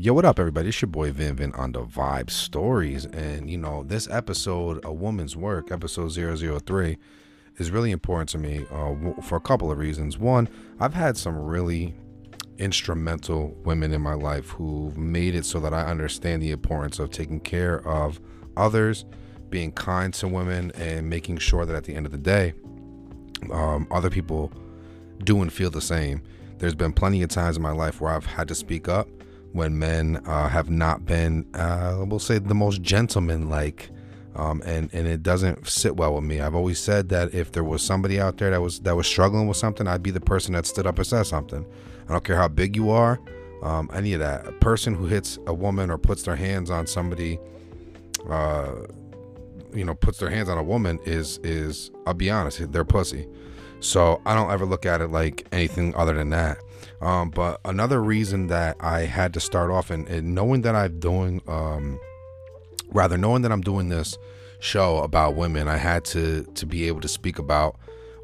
Yo, what up, everybody? It's your boy Vin Vin on the Vibe Stories. And, you know, this episode, A Woman's Work, episode 003, is really important to me uh, for a couple of reasons. One, I've had some really instrumental women in my life who've made it so that I understand the importance of taking care of others, being kind to women, and making sure that at the end of the day, um, other people do and feel the same. There's been plenty of times in my life where I've had to speak up when men uh, have not been, uh, we'll say, the most gentleman-like, um, and and it doesn't sit well with me. I've always said that if there was somebody out there that was that was struggling with something, I'd be the person that stood up and said something. I don't care how big you are, um, any of that. A person who hits a woman or puts their hands on somebody, uh, you know, puts their hands on a woman is is I'll be honest, they're pussy. So I don't ever look at it like anything other than that. Um, but another reason that I had to start off and, and knowing that I'm doing, um, rather knowing that I'm doing this show about women, I had to to be able to speak about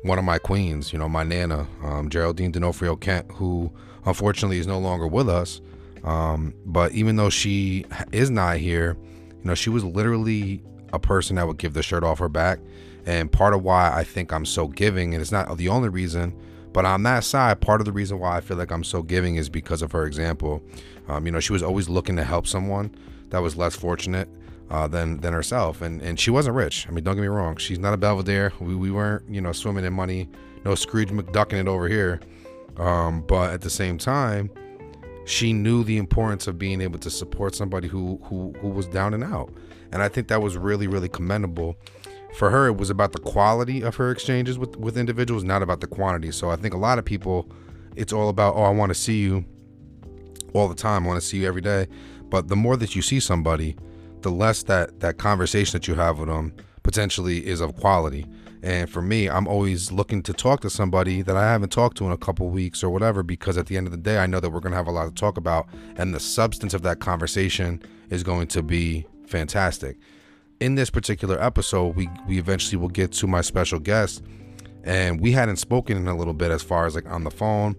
one of my queens, you know, my nana, um, Geraldine D'Onofrio Kent, who unfortunately is no longer with us. Um, but even though she is not here, you know, she was literally a person that would give the shirt off her back. And part of why I think I'm so giving, and it's not the only reason, but on that side, part of the reason why I feel like I'm so giving is because of her example. Um, you know, she was always looking to help someone that was less fortunate uh, than than herself, and and she wasn't rich. I mean, don't get me wrong, she's not a Belvedere. We we weren't you know swimming in money, no Scrooge McDucking it over here. Um, but at the same time, she knew the importance of being able to support somebody who who who was down and out, and I think that was really really commendable for her it was about the quality of her exchanges with with individuals not about the quantity. So i think a lot of people it's all about oh i want to see you all the time. I want to see you every day. But the more that you see somebody the less that that conversation that you have with them potentially is of quality. And for me i'm always looking to talk to somebody that i haven't talked to in a couple weeks or whatever because at the end of the day i know that we're going to have a lot to talk about and the substance of that conversation is going to be fantastic in this particular episode, we we eventually will get to my special guest, and we hadn't spoken in a little bit as far as like on the phone.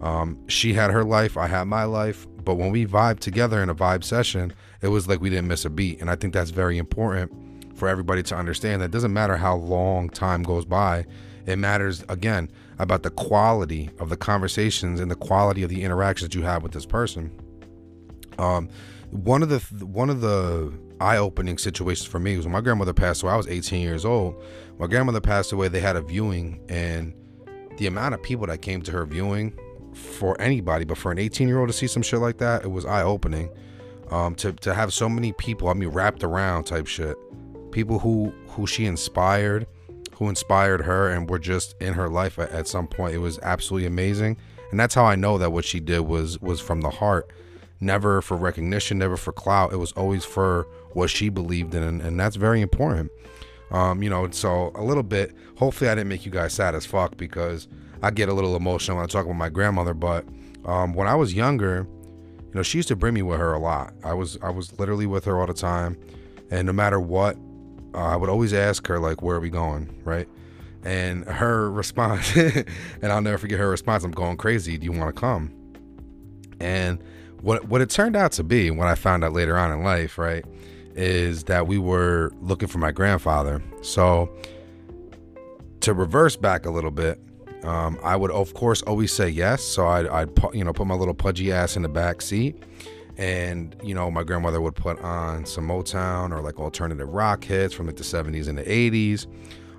Um, she had her life, I had my life, but when we vibed together in a vibe session, it was like we didn't miss a beat, and I think that's very important for everybody to understand. That it doesn't matter how long time goes by, it matters again about the quality of the conversations and the quality of the interactions you have with this person. Um, one of the one of the eye-opening situations for me was when my grandmother passed away. I was 18 years old. My grandmother passed away. They had a viewing, and the amount of people that came to her viewing for anybody, but for an 18-year-old to see some shit like that, it was eye-opening. Um, to to have so many people, I mean, wrapped around type shit, people who who she inspired, who inspired her, and were just in her life at, at some point. It was absolutely amazing, and that's how I know that what she did was was from the heart never for recognition, never for clout. It was always for what she believed in, and, that's very important. Um, you know, so a little bit. Hopefully, I didn't make you guys sad as fuck because I get a little emotional when I talk about my grandmother. But um, when I was younger, you know, she used to bring me with her a lot. I was I was literally with her all the time, and no matter what, uh, I would always ask her like, "Where are we going?" Right? And her response, and I'll never forget her response. I'm going crazy. Do you want to come? And what what it turned out to be, what I found out later on in life, right, is that we were looking for my grandfather. So to reverse back a little bit, um, I would of course always say yes. So I'd, I'd you know put my little pudgy ass in the back seat, and you know my grandmother would put on some Motown or like alternative rock hits from like the 70s and the 80s.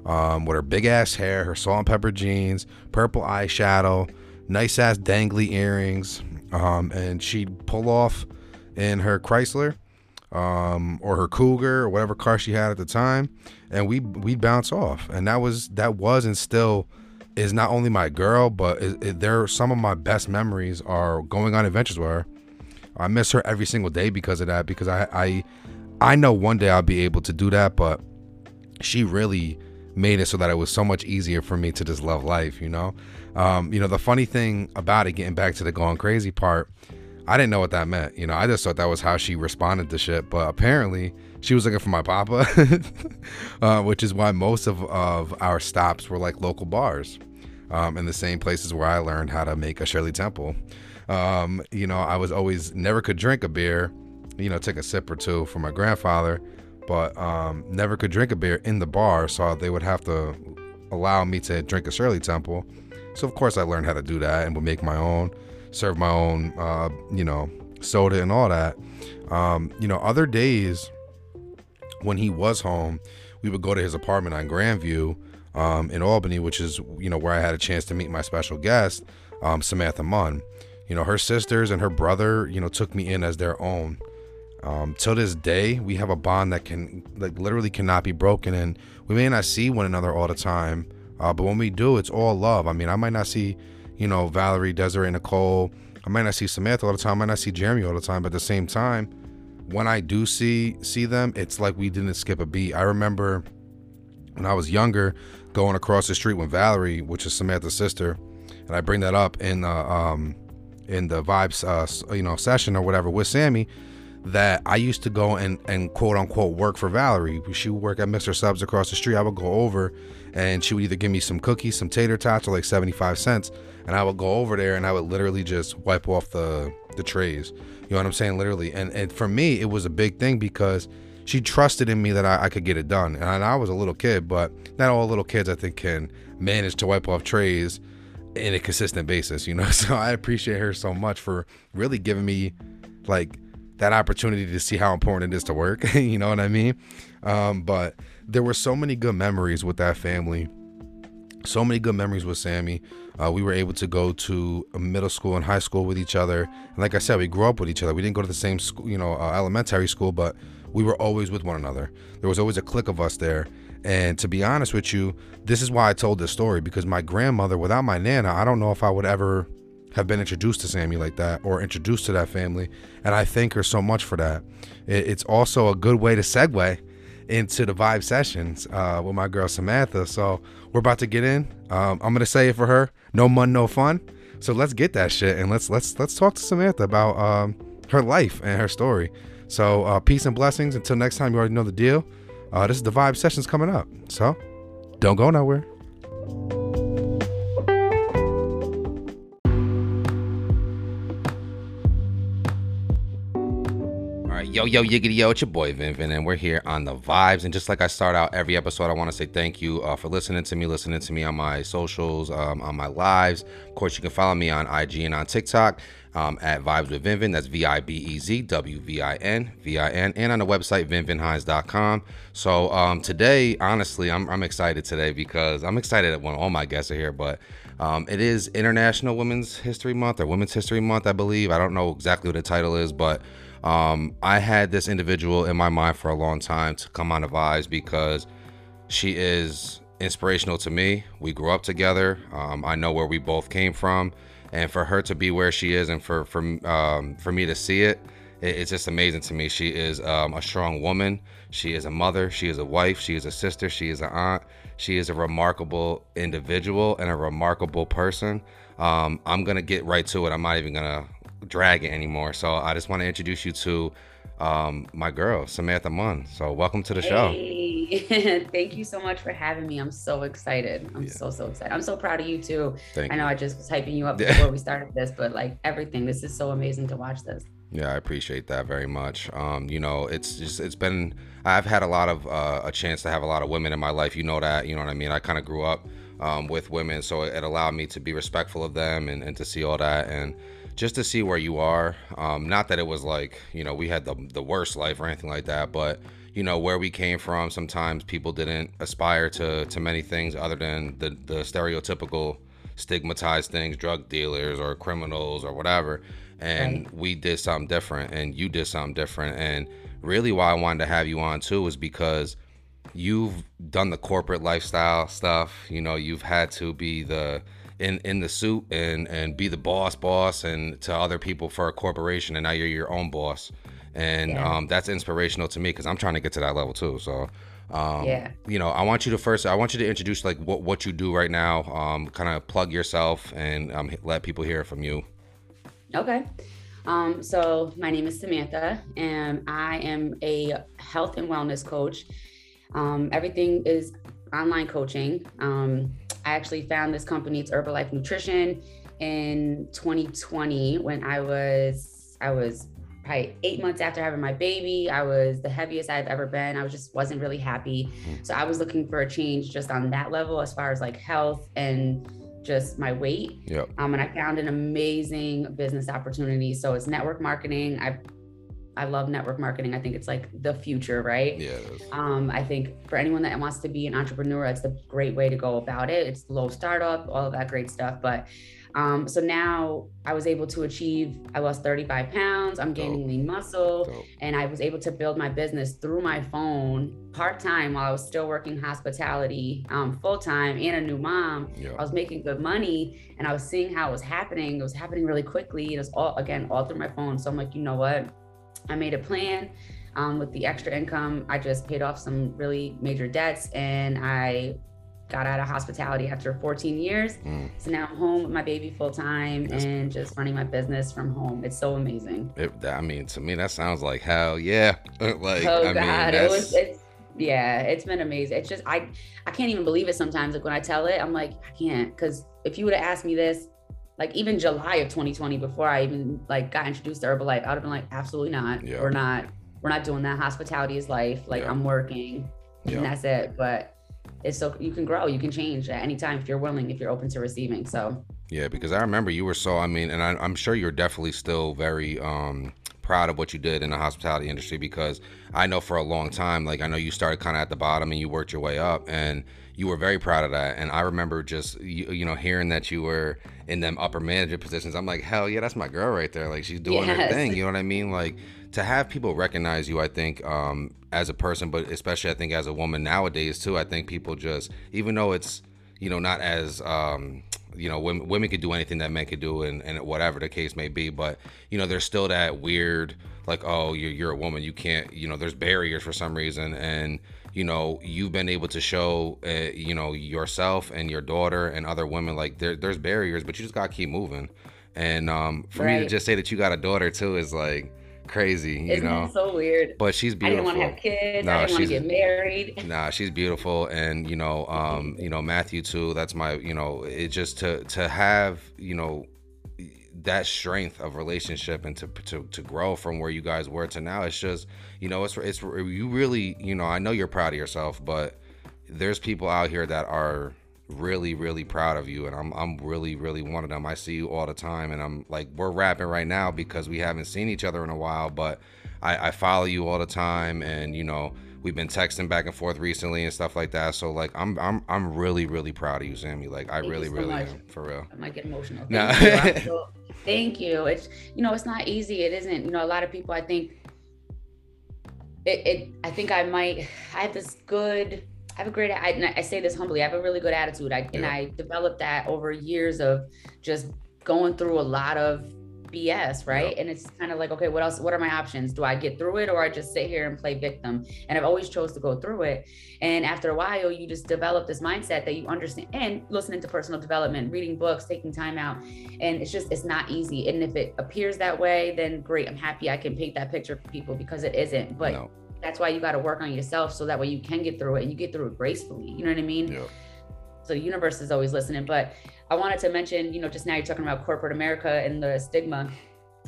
Um, with her big ass hair, her salt and pepper jeans, purple eyeshadow, nice ass dangly earrings, um, and she'd pull off in her Chrysler um, or her Cougar or whatever car she had at the time, and we we'd bounce off, and that was that was and still is not only my girl, but it, it, there some of my best memories are going on adventures with her. I miss her every single day because of that. Because I I I know one day I'll be able to do that, but she really made it so that it was so much easier for me to just love life, you know? Um, you know, the funny thing about it, getting back to the going crazy part, I didn't know what that meant. You know, I just thought that was how she responded to shit. But apparently, she was looking for my papa, uh, which is why most of, of our stops were like local bars. um, in the same places where I learned how to make a Shirley Temple. Um, you know, I was always never could drink a beer, you know, take a sip or two from my grandfather, but um, never could drink a beer in the bar. So they would have to allow me to drink a Shirley Temple. So of course I learned how to do that and would make my own, serve my own, uh, you know, soda and all that. Um, you know, other days when he was home, we would go to his apartment on Grandview um, in Albany, which is you know where I had a chance to meet my special guest, um, Samantha Munn. You know, her sisters and her brother, you know, took me in as their own. Um, till this day, we have a bond that can like literally cannot be broken, and we may not see one another all the time, uh, but when we do, it's all love. I mean, I might not see, you know, Valerie, Desiree, Nicole. I might not see Samantha all the time. I might not see Jeremy all the time, but at the same time, when I do see see them, it's like we didn't skip a beat. I remember when I was younger, going across the street with Valerie, which is Samantha's sister, and I bring that up in the um, in the vibes uh, you know session or whatever with Sammy that I used to go and, and quote unquote work for Valerie. She would work at Mr. Subb's across the street. I would go over and she would either give me some cookies, some tater tots, or like 75 cents. And I would go over there and I would literally just wipe off the, the trays. You know what I'm saying? Literally. And, and for me, it was a big thing because she trusted in me that I, I could get it done. And I, and I was a little kid, but not all little kids, I think, can manage to wipe off trays in a consistent basis, you know? So I appreciate her so much for really giving me like that opportunity to see how important it is to work. you know what I mean? Um, but there were so many good memories with that family. So many good memories with Sammy. Uh, we were able to go to middle school and high school with each other. And like I said, we grew up with each other. We didn't go to the same school, you know, uh, elementary school, but we were always with one another. There was always a clique of us there. And to be honest with you, this is why I told this story because my grandmother, without my nana, I don't know if I would ever have been introduced to Sammy like that or introduced to that family. And I thank her so much for that. It's also a good way to segue into the vibe sessions uh, with my girl Samantha. So we're about to get in. Um, I'm gonna say it for her: no Munn, no fun. So let's get that shit and let's let's let's talk to Samantha about um, her life and her story. So uh, peace and blessings. Until next time, you already know the deal. Uh, this is the vibe sessions coming up. So don't go nowhere. Yo, yo, yiggity, yo, it's your boy Vin Vin, and we're here on the vibes. And just like I start out every episode, I want to say thank you uh, for listening to me, listening to me on my socials, um, on my lives. Of course, you can follow me on IG and on TikTok um, at Vibez with Vinvin. That's V I B E Z W V I N V I N, and on the website vinvinhines.com. So um, today, honestly, I'm, I'm excited today because I'm excited that when all my guests are here, but um, it is International Women's History Month or Women's History Month, I believe. I don't know exactly what the title is, but um, I had this individual in my mind for a long time to come on the vibes because she is inspirational to me. We grew up together. Um, I know where we both came from, and for her to be where she is, and for for um, for me to see it, it, it's just amazing to me. She is um, a strong woman. She is a mother. She is a wife. She is a sister. She is an aunt. She is a remarkable individual and a remarkable person. Um, I'm gonna get right to it. I'm not even gonna drag it anymore. So I just want to introduce you to um, my girl, Samantha Munn. So welcome to the show. Thank you so much for having me. I'm so excited. I'm yeah. so, so excited. I'm so proud of you too. Thank I know you. I just was hyping you up before we started this, but like everything, this is so amazing to watch this. Yeah, I appreciate that very much. Um, you know, it's just it's been I've had a lot of uh, a chance to have a lot of women in my life. You know that, you know what I mean. I kind of grew up um, with women, so it, it allowed me to be respectful of them and, and to see all that and just to see where you are. Um, not that it was like you know we had the the worst life or anything like that, but you know where we came from. Sometimes people didn't aspire to to many things other than the the stereotypical stigmatized things, drug dealers or criminals or whatever. And right. we did something different, and you did something different. And really, why I wanted to have you on too is because you've done the corporate lifestyle stuff. You know, you've had to be the in in the suit and and be the boss boss and to other people for a corporation and now you're your own boss. And yeah. um, that's inspirational to me because i'm trying to get to that level too so um, yeah. you know i want you to first i want you to introduce like what, what you do right now um, kind of plug yourself and um, let people hear from you. Okay. Um, so my name is samantha and i am a health and wellness coach. Um, everything is online coaching. Um, I actually found this company, it's Herbalife Nutrition, in 2020 when I was I was probably eight months after having my baby. I was the heaviest I've ever been. I was just wasn't really happy. Mm. So I was looking for a change just on that level as far as like health and just my weight. Yep. Um, and I found an amazing business opportunity. So it's network marketing. I I love network marketing. I think it's like the future, right? Yeah. Um, I think for anyone that wants to be an entrepreneur, it's a great way to go about it. It's low startup, all of that great stuff. But um, so now I was able to achieve, I lost 35 pounds, I'm gaining Dope. lean muscle, Dope. and I was able to build my business through my phone part time while I was still working hospitality um, full time and a new mom. Yeah. I was making good money and I was seeing how it was happening. It was happening really quickly. It was all, again, all through my phone. So I'm like, you know what? I made a plan. Um, with the extra income, I just paid off some really major debts and I got out of hospitality after 14 years. Mm. So now I'm home with my baby full time and just running my business from home. It's so amazing. It, I mean, to me, that sounds like hell yeah. like, oh I God, mean, it was. It's, yeah, it's been amazing. It's just I I can't even believe it sometimes. Like when I tell it, I'm like I can't because if you would have asked me this, like even July of 2020, before I even like got introduced to Herbalife, I would have been like, absolutely not. Yeah. We're not. We're not doing that. Hospitality is life. Like I'm working, and that's it. But it's so you can grow, you can change at any time if you're willing, if you're open to receiving. So yeah, because I remember you were so. I mean, and I, I'm sure you're definitely still very um proud of what you did in the hospitality industry because I know for a long time, like I know you started kind of at the bottom and you worked your way up, and you were very proud of that. And I remember just you, you know hearing that you were in them upper management positions. I'm like, hell yeah, that's my girl right there. Like she's doing yes. her thing. You know what I mean? Like to have people recognize you, I think, um, as a person, but especially I think as a woman nowadays too. I think people just, even though it's, you know, not as, um, you know, women, women could do anything that men could do, and, and whatever the case may be. But you know, there's still that weird, like, oh, you're you're a woman, you can't, you know, there's barriers for some reason, and you know, you've been able to show, uh, you know, yourself and your daughter and other women like there, there's barriers, but you just gotta keep moving. And um, for right. me to just say that you got a daughter too is like crazy, you Isn't know. so weird. But she's beautiful. I didn't want to have kids. No, I didn't want to get married. Nah, she's beautiful, and you know, um, you know Matthew too. That's my, you know, it just to to have, you know, that strength of relationship and to, to to grow from where you guys were to now. It's just, you know, it's it's you really, you know, I know you're proud of yourself, but there's people out here that are really really proud of you and I'm I'm really really one of them. I see you all the time and I'm like we're rapping right now because we haven't seen each other in a while, but I, I follow you all the time and you know we've been texting back and forth recently and stuff like that. So like I'm I'm I'm really really proud of you, Sammy. Like I Thank really so really much. am for real. I might get emotional. Thank, you. Thank you. It's you know it's not easy. It isn't. You know a lot of people I think it, it I think I might I have this good I have a great, I, I, say this humbly, I have a really good attitude. I, yeah. And I developed that over years of just going through a lot of BS, right? And it's kind of like, okay, what else? What are my options? Do I get through it or I just sit here and play victim? And I've always chose to go through it. And after a while, you just develop this mindset that you understand and listening to personal development, reading books, taking time out. And it's just, it's not easy. And if it appears that way, then great. I'm happy I can paint that picture for people because it isn't. But no that's why you got to work on yourself so that way you can get through it and you get through it gracefully. You know what I mean? Yeah. So the universe is always listening. But I wanted to mention, you know, just now you're talking about corporate America and the stigma.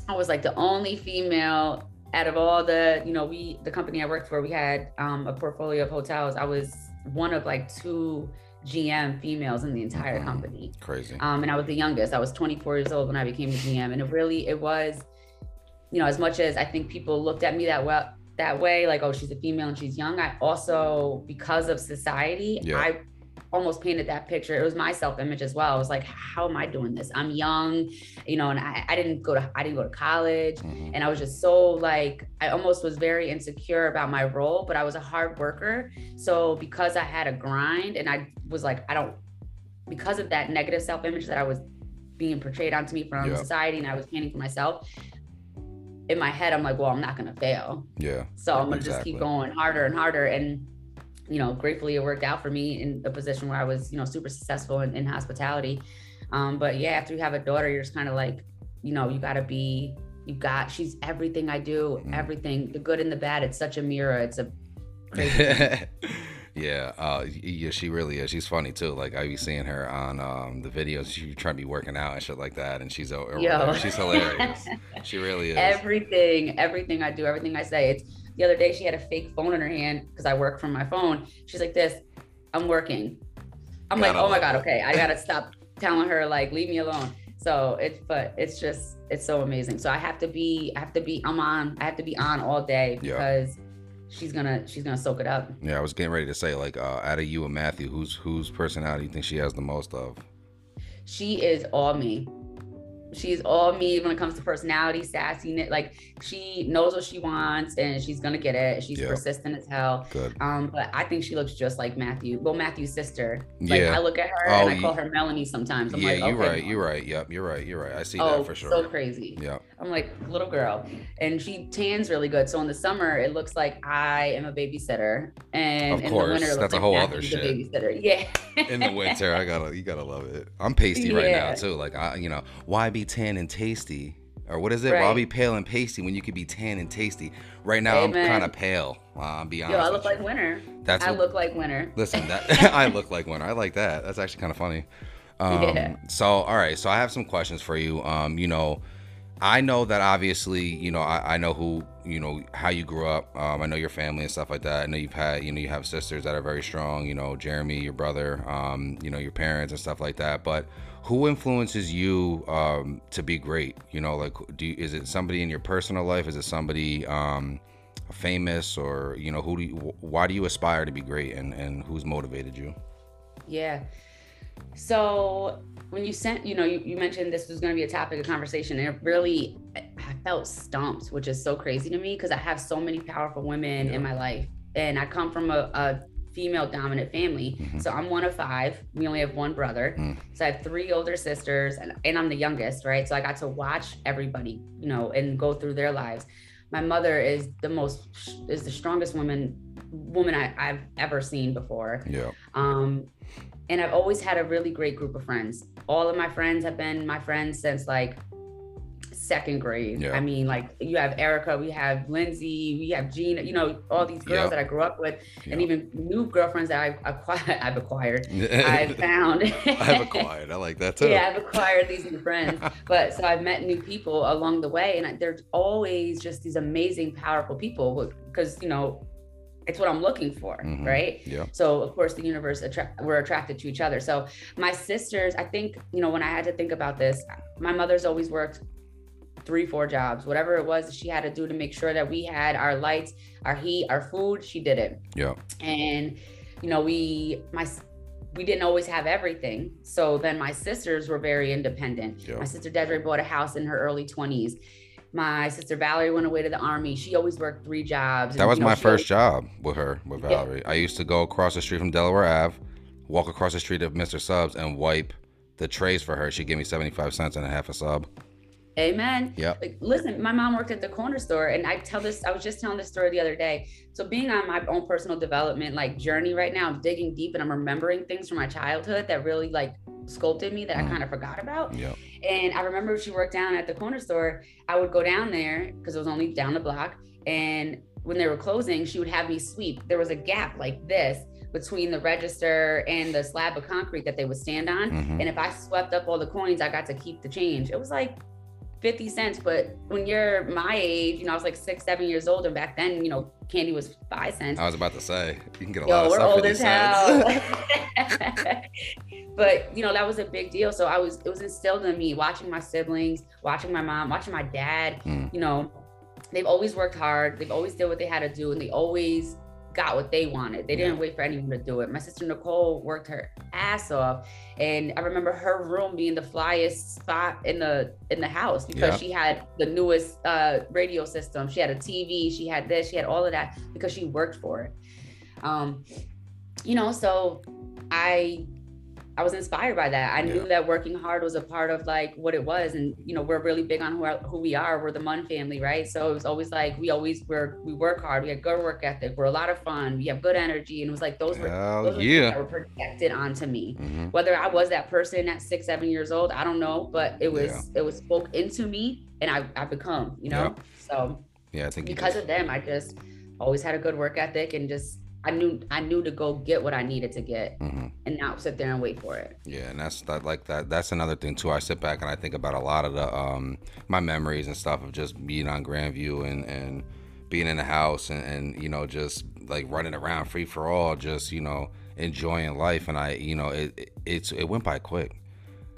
I was like the only female out of all the, you know, we the company I worked for, we had um, a portfolio of hotels. I was one of like two GM females in the entire mm-hmm. company. Crazy. Um, and I was the youngest. I was 24 years old when I became a GM, and it really it was, you know, as much as I think people looked at me that well that way, like, oh, she's a female and she's young. I also, because of society, yeah. I almost painted that picture. It was my self-image as well. I was like, how am I doing this? I'm young, you know, and I, I didn't go to I didn't go to college. Mm-hmm. And I was just so like I almost was very insecure about my role, but I was a hard worker. So because I had a grind and I was like, I don't because of that negative self-image that I was being portrayed onto me from society and I was painting for myself, in my head, I'm like, well, I'm not gonna fail. Yeah. So I'm gonna exactly. just keep going harder and harder. And you know, gratefully it worked out for me in a position where I was, you know, super successful in, in hospitality. Um, but yeah, after you have a daughter, you're just kind of like, you know, you gotta be, you got, she's everything I do, mm. everything, the good and the bad. It's such a mirror. It's a crazy. Yeah, uh, yeah, she really is. She's funny too. Like I be seeing her on um, the videos. She trying to be working out and shit like that, and she's there. She's hilarious. she really is. Everything, everything I do, everything I say. It's the other day she had a fake phone in her hand because I work from my phone. She's like this. I'm working. I'm like, oh my god, okay, I gotta stop telling her like, leave me alone. So it's, but it's just, it's so amazing. So I have to be, I have to be, I'm on. I have to be on all day because. Yeah she's gonna she's gonna soak it up. Yeah, I was getting ready to say like uh, out of you and Matthew, whose whose personality you think she has the most of? She is all me she's all me when it comes to personality, sassy. Knit. Like she knows what she wants and she's gonna get it. She's yep. persistent as hell. Good. Um, but I think she looks just like Matthew. Well, Matthew's sister. Like yeah. I look at her oh, and I call her Melanie sometimes. I'm yeah, like, you're right. You're right. Yep, you're right. You're right. I see oh, that for sure. So crazy. Yeah. I'm like little girl, and she tans really good. So in the summer, it looks like I am a babysitter, and of course, in the winter, that's a whole Matthew's other shit. Babysitter. Yeah. in the winter, I gotta you gotta love it. I'm pasty yeah. right now too. Like I, you know, why be tan and tasty? Or what is it? Right. Well, I'll be pale and pasty when you could be tan and tasty. Right now, Amen. I'm kind of pale. Uh, I'll be honest. Yo, I look like winter. That's I what, look like winter. Listen, that I look like winter. I like that. That's actually kind of funny. Um, yeah. So, all right. So I have some questions for you. Um, you know, I know that obviously, you know, I, I know who, you know, how you grew up. Um, I know your family and stuff like that. I know you've had, you know, you have sisters that are very strong. You know, Jeremy, your brother. Um, you know, your parents and stuff like that. But who influences you um, to be great? You know, like, do you, is it somebody in your personal life? Is it somebody um, famous, or you know, who do you, why do you aspire to be great, and and who's motivated you? Yeah. So when you sent, you know, you, you mentioned this was going to be a topic of conversation, and it really, I felt stumped, which is so crazy to me because I have so many powerful women yeah. in my life, and I come from a, a female dominant family. Mm-hmm. So I'm one of five. We only have one brother. Mm. So I have three older sisters and, and I'm the youngest, right? So I got to watch everybody, you know, and go through their lives. My mother is the most is the strongest woman woman I, I've ever seen before. Yeah. Um and I've always had a really great group of friends. All of my friends have been my friends since like second grade. Yeah. I mean, like you have Erica, we have Lindsay, we have Gina, you know, all these girls that I grew up with, and even new girlfriends that I've acquired. I've acquired. I've found. I've acquired. I like that too. Yeah, I've acquired these new friends. but so I've met new people along the way, and there's always just these amazing, powerful people because you know it's what I'm looking for, mm-hmm. right? Yeah. So of course the universe attra- we're attracted to each other. So my sisters, I think you know when I had to think about this, my mother's always worked three, four jobs, whatever it was she had to do to make sure that we had our lights, our heat, our food. She did it. Yeah. And, you know, we, my, we didn't always have everything. So then my sisters were very independent. Yeah. My sister Desiree bought a house in her early 20s. My sister Valerie went away to the army. She always worked three jobs. That was you know, my first always... job with her, with Valerie. Yeah. I used to go across the street from Delaware Ave, walk across the street of Mr. Subb's, and wipe the trays for her. She'd give me 75 cents and a half a sub. Amen. Yeah. Like, listen, my mom worked at the corner store, and I tell this. I was just telling this story the other day. So being on my own personal development like journey right now, I'm digging deep, and I'm remembering things from my childhood that really like sculpted me that mm. I kind of forgot about. Yeah. And I remember she worked down at the corner store. I would go down there because it was only down the block, and when they were closing, she would have me sweep. There was a gap like this between the register and the slab of concrete that they would stand on. Mm-hmm. And if I swept up all the coins, I got to keep the change. It was like 50 cents. But when you're my age, you know, I was like six, seven years old. And back then, you know, candy was five cents. I was about to say, you can get a Yo, lot of we're stuff old as hell. but, you know, that was a big deal. So I was, it was instilled in me watching my siblings, watching my mom, watching my dad, mm. you know, they've always worked hard. They've always did what they had to do. And they always got what they wanted. They didn't wait for anyone to do it. My sister Nicole worked her ass off, and I remember her room being the flyest spot in the in the house because yeah. she had the newest uh, radio system. She had a TV. She had this. She had all of that because she worked for it. Um, you know, so I I was inspired by that. I yeah. knew that working hard was a part of like what it was, and you know we're really big on who, who we are. We're the Munn family, right? So it was always like we always were we work hard. We had good work ethic. We're a lot of fun. We have good energy, and it was like those were those yeah. that were projected onto me. Mm-hmm. Whether I was that person at six, seven years old, I don't know, but it was yeah. it was spoke into me, and I I become, you know. So yeah, I think because of them, I just always had a good work ethic and just I knew I knew to go get what I needed to get mm-hmm. and not sit there and wait for it. Yeah, and that's that like that that's another thing too. I sit back and I think about a lot of the um my memories and stuff of just being on Grandview and and being in the house and, and you know just like running around free for all, just you know enjoying life. And I you know it, it it's it went by quick.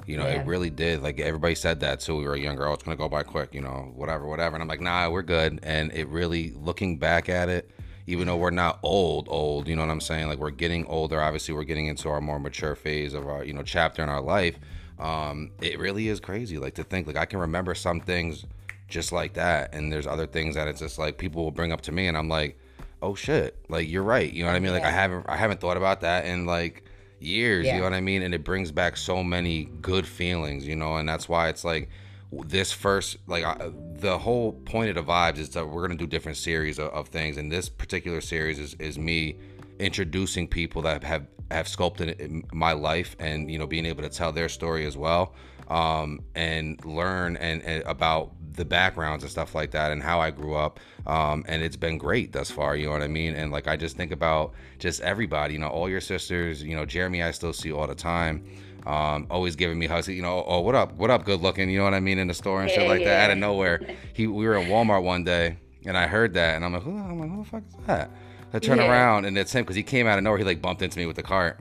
You know, yeah. it really did. Like everybody said that too. We were younger. Oh, it's gonna go by quick. You know, whatever, whatever. And I'm like, nah, we're good. And it really, looking back at it, even though we're not old, old, you know what I'm saying? Like we're getting older. Obviously, we're getting into our more mature phase of our, you know, chapter in our life. Um, it really is crazy. Like to think, like I can remember some things just like that, and there's other things that it's just like people will bring up to me, and I'm like, oh shit, like you're right. You know what I mean? Like I haven't, I haven't thought about that, and like years. Yeah. You know what I mean? And it brings back so many good feelings, you know, and that's why it's like this first like I, the whole point of the vibes is that we're gonna do different series of, of, things and this particular series is, is me introducing people that have have sculpted my life and you know being able to tell their story as well um, and learn and, and about the backgrounds and stuff like that and how I grew up. Um, and it's been great thus far, you know what I mean? And like I just think about just everybody, you know, all your sisters, you know, Jeremy I still see all the time. Um, always giving me hugs, you know, oh what up, what up, good looking, you know what I mean, in the store and yeah, shit like yeah. that out of nowhere. He we were in Walmart one day and I heard that and I'm like, who, I'm like, who the fuck is that? I turn yeah. around and it's him because he came out of nowhere. He like bumped into me with the cart.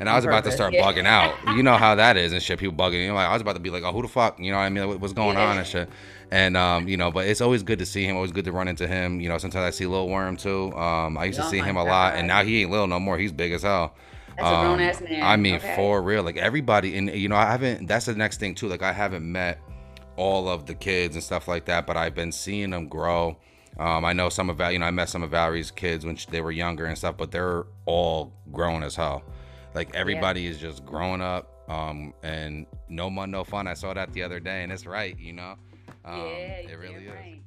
And I was about to start bugging out. You know how that is and shit. People bugging. You know, like, I was about to be like, "Oh, who the fuck?" You know what I mean? What's going on and shit. And um, you know, but it's always good to see him. Always good to run into him. You know, sometimes I see Lil Worm too. Um, I used to oh see him a God. lot, and now he ain't little no more. He's big as hell. That's um, a grown ass man. I mean, okay. for real. Like everybody, and you know, I haven't. That's the next thing too. Like I haven't met all of the kids and stuff like that, but I've been seeing them grow. Um, I know some of Val, you know, I met some of Valerie's kids when she, they were younger and stuff, but they're all grown as hell. Like everybody yeah. is just growing up. Um, and no money, no fun. I saw that the other day, and it's right, you know. Um, yeah, it really is. Right.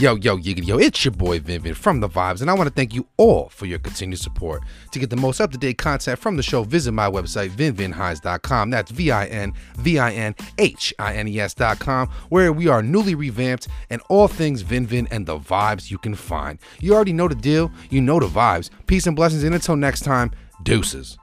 Yo, yo, yiggity, yo, it's your boy Vin Vin from The Vibez, and I want to thank you all for your continued support. To get the most up to date content from the show, visit my website, vinvinhines.com. That's V I N V I N H I N E S.com, where we are newly revamped and all things Vin Vin and The Vibez you can find. You already know the deal, you know the vibes. Peace and blessings, and until next time, deuces.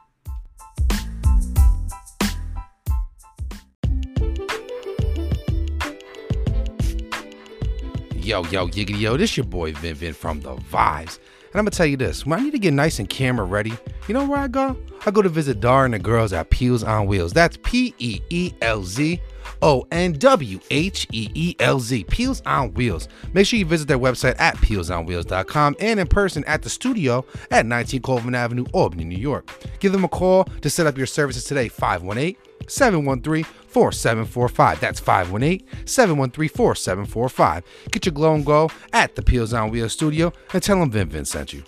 Yo, yo, yiggity, yo, this your boy Vin Vin from The Vibez. And I'm gonna tell you this, when I need to get nice and camera ready, you know where I go? I go to visit Dar and the girls at Peelz on Wheelz. That's P E E L Z O N W H E E L Z. Peelz on Wheelz. Make sure you visit their website at peelzonwheelz.com and in person at the studio at 19 Colvin Avenue, Albany, New York. Give them a call to set up your services today, 518 713 4745. That's 518 713 4745. Get your glow and go at the Peelz on Wheelz studio and tell them Vin Vin sent you.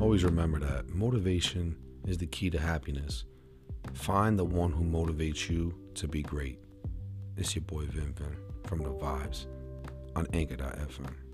Always remember that motivation is the key to happiness. Find the one who motivates you to be great. It's your boy Vin Vin from The Vibez on Anchor.fm.